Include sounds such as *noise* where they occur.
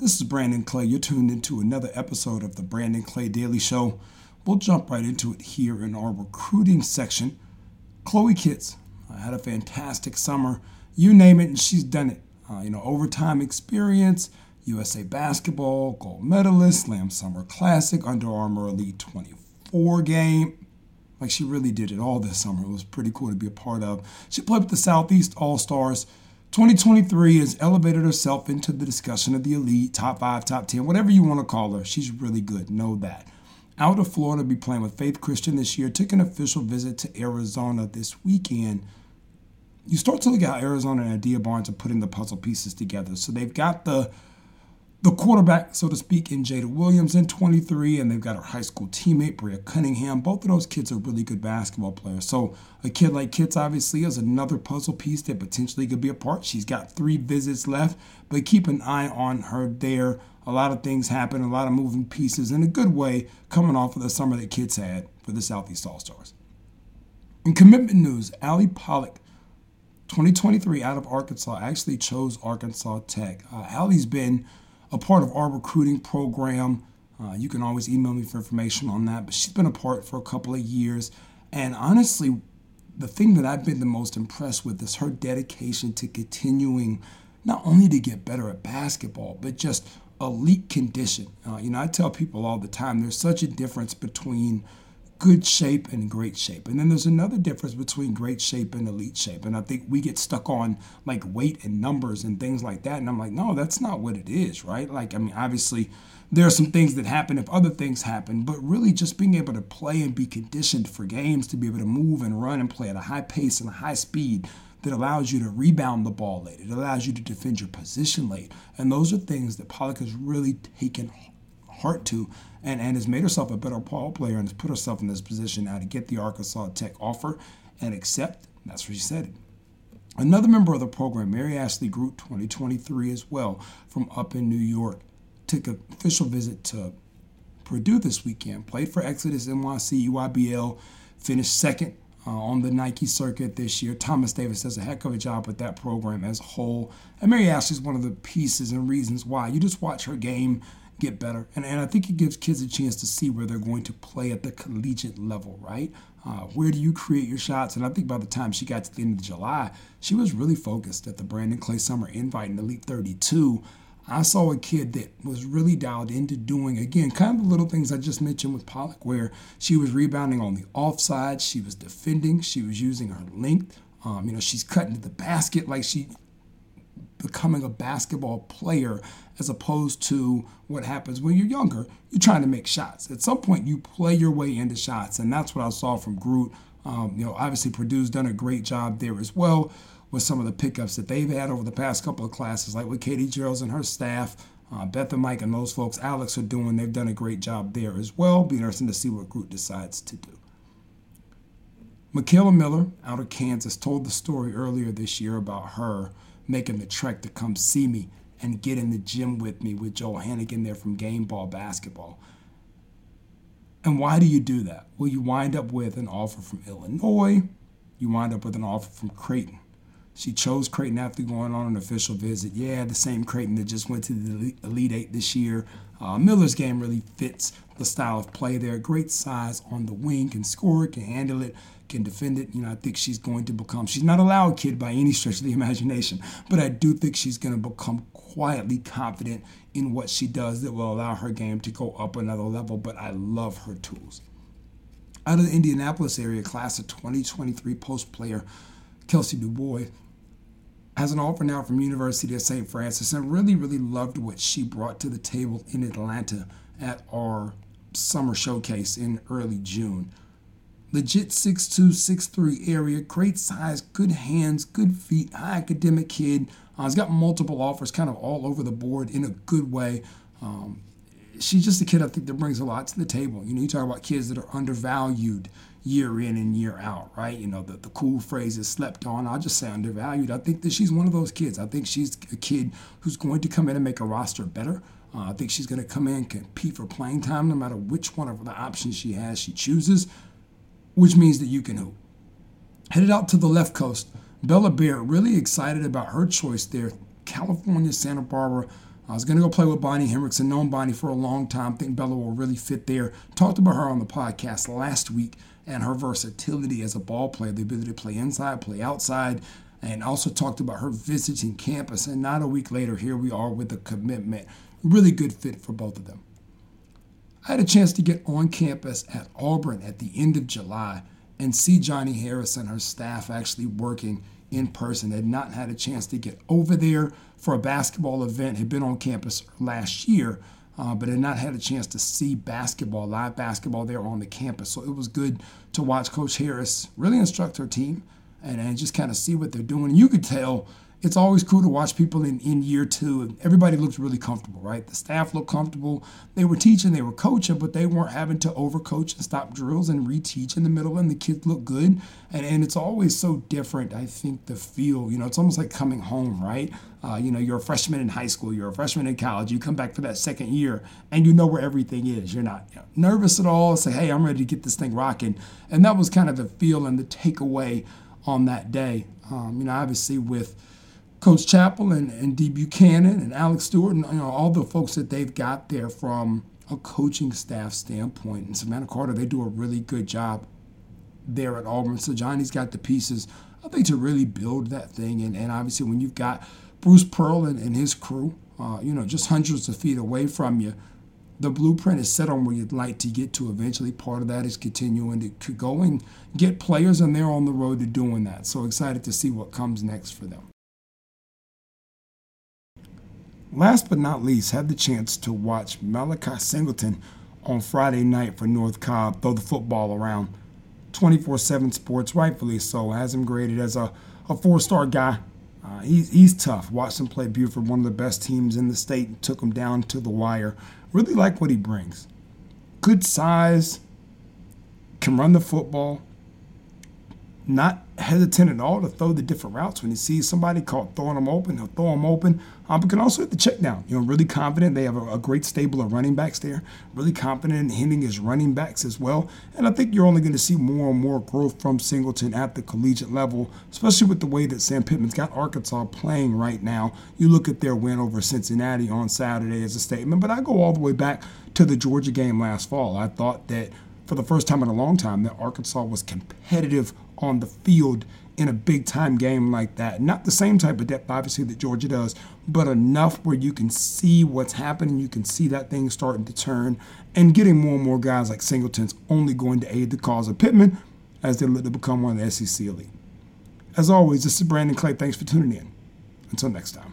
This is Brandon Clay. You're tuned into another episode of the Brandon Clay Daily Show. We'll jump right into it here in our recruiting section. Chloe Kitts uh, had a fantastic summer. You name it, and she's done it. Uh, you know, overtime experience, USA basketball, gold medalist, Slam Summer Classic, Under Armour Elite 24 game. Like she really did it all this summer. It was pretty cool to be a part of. She played with the Southeast All Stars. 2023 has elevated herself into the discussion of the elite, top five, top 10, whatever you want to call her. She's really good. Know that. Out of Florida, be playing with Faith Christian this year. Took an official visit to Arizona this weekend. You start to look at how Arizona and Adia Barnes are putting the puzzle pieces together. So they've got the the quarterback, so to speak, in Jada Williams in 23, and they've got her high school teammate, Breya Cunningham. Both of those kids are really good basketball players. So a kid like Kitts obviously is another puzzle piece that potentially could be a part. She's got three visits left, but keep an eye on her there. A lot of things happen, a lot of moving pieces in a good way coming off of the summer that Kitts had for the Southeast All Stars. In commitment news, Allie Pollock 2023 out of Arkansas actually chose Arkansas Tech. Uh, Allie's been a part of our recruiting program. Uh, you can always email me for information on that, but she's been a part for a couple of years. And honestly, the thing that I've been the most impressed with is her dedication to continuing not only to get better at basketball, but just elite condition. Uh, you know, I tell people all the time there's such a difference between good shape and great shape. And then there's another difference between great shape and elite shape. And I think we get stuck on like weight and numbers and things like that. And I'm like, no, that's not what it is, right? Like, I mean, obviously, there are some things that happen if other things happen, but really just being able to play and be conditioned for games, to be able to move and run and play at a high pace and a high speed that allows you to rebound the ball late. It allows you to defend your position late. And those are things that Pollock has really taken heart to and, and has made herself a better ball player and has put herself in this position now to get the Arkansas Tech offer and accept. That's what she said. Another member of the program, Mary Ashley Groot, 2023 as well, from up in New York, took an official visit to Purdue this weekend. Played for Exodus NYC EYBL, finished second uh, on the Nike circuit this year. Thomas Davis does a heck of a job with that program as a whole. And Mary Ashley is one of the pieces and reasons why. You just watch her game get better. And, and I think it gives kids a chance to see where they're going to play at the collegiate level, right? Uh, where do you create your shots? And I think by the time she got to the end of July, she was really focused at the Brandon Clay Summer Invite in Elite 32. I saw a kid that was really dialed into doing, again, kind of the little things I just mentioned with Pollock, where she was rebounding on the offside, she was defending, she was using her length. Um, you know, she's cutting to the basket like she becoming a basketball player as opposed to what happens when you're younger. You're trying to make shots. At some point, you play your way into shots, and that's what I saw from Groot. Um, you know, obviously Purdue's done a great job there as well with some of the pickups that they've had over the past couple of classes, like with Katie Gearlds and her staff. Uh, Beth and Mike and those folks, Alex are doing. They've done a great job there as well. Be interesting to see what Groot decides to do. Michaela Miller out of Kansas told the story earlier this year about her making the trek to come see me and get in the gym with me with Joel Hannigan there from Game Ball Basketball. And why do you do that? Well, you wind up with an offer from Illinois, you wind up with an offer from Creighton. She chose Creighton after going on an official visit. Yeah, the same Creighton that just went to the Elite Eight this year. Uh, Miller's game really fits the style of play there. Great size on the wing, can score can handle it, can defend it. You know, I think she's going to become, she's not a loud kid by any stretch of the *laughs* imagination, but I do think she's going to become quietly confident in what she does that will allow her game to go up another level. But I love her tools. Out of the Indianapolis area, class of 2023 post player Kelsey Dubois has an offer now from University of St. Francis and really, really loved what she brought to the table in Atlanta at our summer showcase in early June. Legit 6'2, 6'3 area, great size, good hands, good feet, high academic kid. Uh, he's got multiple offers kind of all over the board in a good way. Um, she's just a kid I think that brings a lot to the table. You know, you talk about kids that are undervalued year in and year out, right? You know, the, the cool phrase is slept on. I'll just say undervalued. I think that she's one of those kids. I think she's a kid who's going to come in and make a roster better. Uh, I think she's going to come in and compete for playing time no matter which one of the options she has, she chooses which means that you can hoop. Headed out to the left coast, Bella Bear really excited about her choice there. California, Santa Barbara, I was going to go play with Bonnie Henrickson, known Bonnie for a long time. Think Bella will really fit there. Talked about her on the podcast last week and her versatility as a ball player, the ability to play inside, play outside, and also talked about her visiting campus. And not a week later, here we are with a commitment. Really good fit for both of them. I had a chance to get on campus at Auburn at the end of July and see Johnnie Harris and her staff actually working in person. Had not had a chance to get over there for a basketball event. Had been on campus last year, uh, but had not had a chance to see basketball, live basketball there on the campus. So it was good to watch Coach Harris really instruct her team and, and just kind of see what they're doing. And you could tell it's always cool to watch people in, in year two. And everybody looks really comfortable, right? The staff looked comfortable. They were teaching, they were coaching, but they weren't having to overcoach and stop drills and reteach in the middle. And the kids look good. And, and it's always so different, I think, the feel. You know, it's almost like coming home, right? Uh, you know, you're a freshman in high school, you're a freshman in college, you come back for that second year, and you know where everything is. You're not you know, nervous at all. Say, hey, I'm ready to get this thing rocking. And that was kind of the feel and the takeaway on that day. Um, you know, obviously with Coach Chappell and, and Dee Buchanan and Alex Stewart and you know all the folks that they've got there from a coaching staff standpoint. And Savannah Carter, they do a really good job there at Auburn. So Johnnie's got the pieces, I think, to really build that thing. And, and obviously, when you've got Bruce Pearl and, and his crew, uh, you know, just hundreds of feet away from you, the blueprint is set on where you'd like to get to eventually. Part of that is continuing to go and get players, and they're on the road to doing that. So excited to see what comes next for them. Last but not least, had the chance to watch Malachi Singleton on Friday night for North Cobb throw the football around. 24 7 sports, rightfully so, has him graded as a, a four star guy. Uh, he's, he's tough. Watched him play Buford, one of the best teams in the state, and took him down to the wire. Really like what he brings. Good size, can run the football, not hesitant at all to throw the different routes. When he sees somebody caught throwing them open, he'll throw them open. Um, but can also hit the check down. You know, really confident. They have a, a, great stable of running backs there. Really confident in hitting his running backs as well. And I think you're only going to see more and more growth from Singleton at the collegiate level, especially with the way that Sam Pittman's got Arkansas playing right now. You look at their win over Cincinnati on Saturday as a statement. But I go all the way back to the Georgia game last fall. I thought that for the first time in a long time that Arkansas was competitive on the field in a big time game like that. Not the same type of depth, obviously, that Georgia does, but enough where you can see what's happening. You can see that thing starting to turn and getting more and more guys like Singleton's only going to aid the cause of Pittman as they look to become one of the SEC elite. As always, this is Brandon Clay. Thanks for tuning in. Until next time.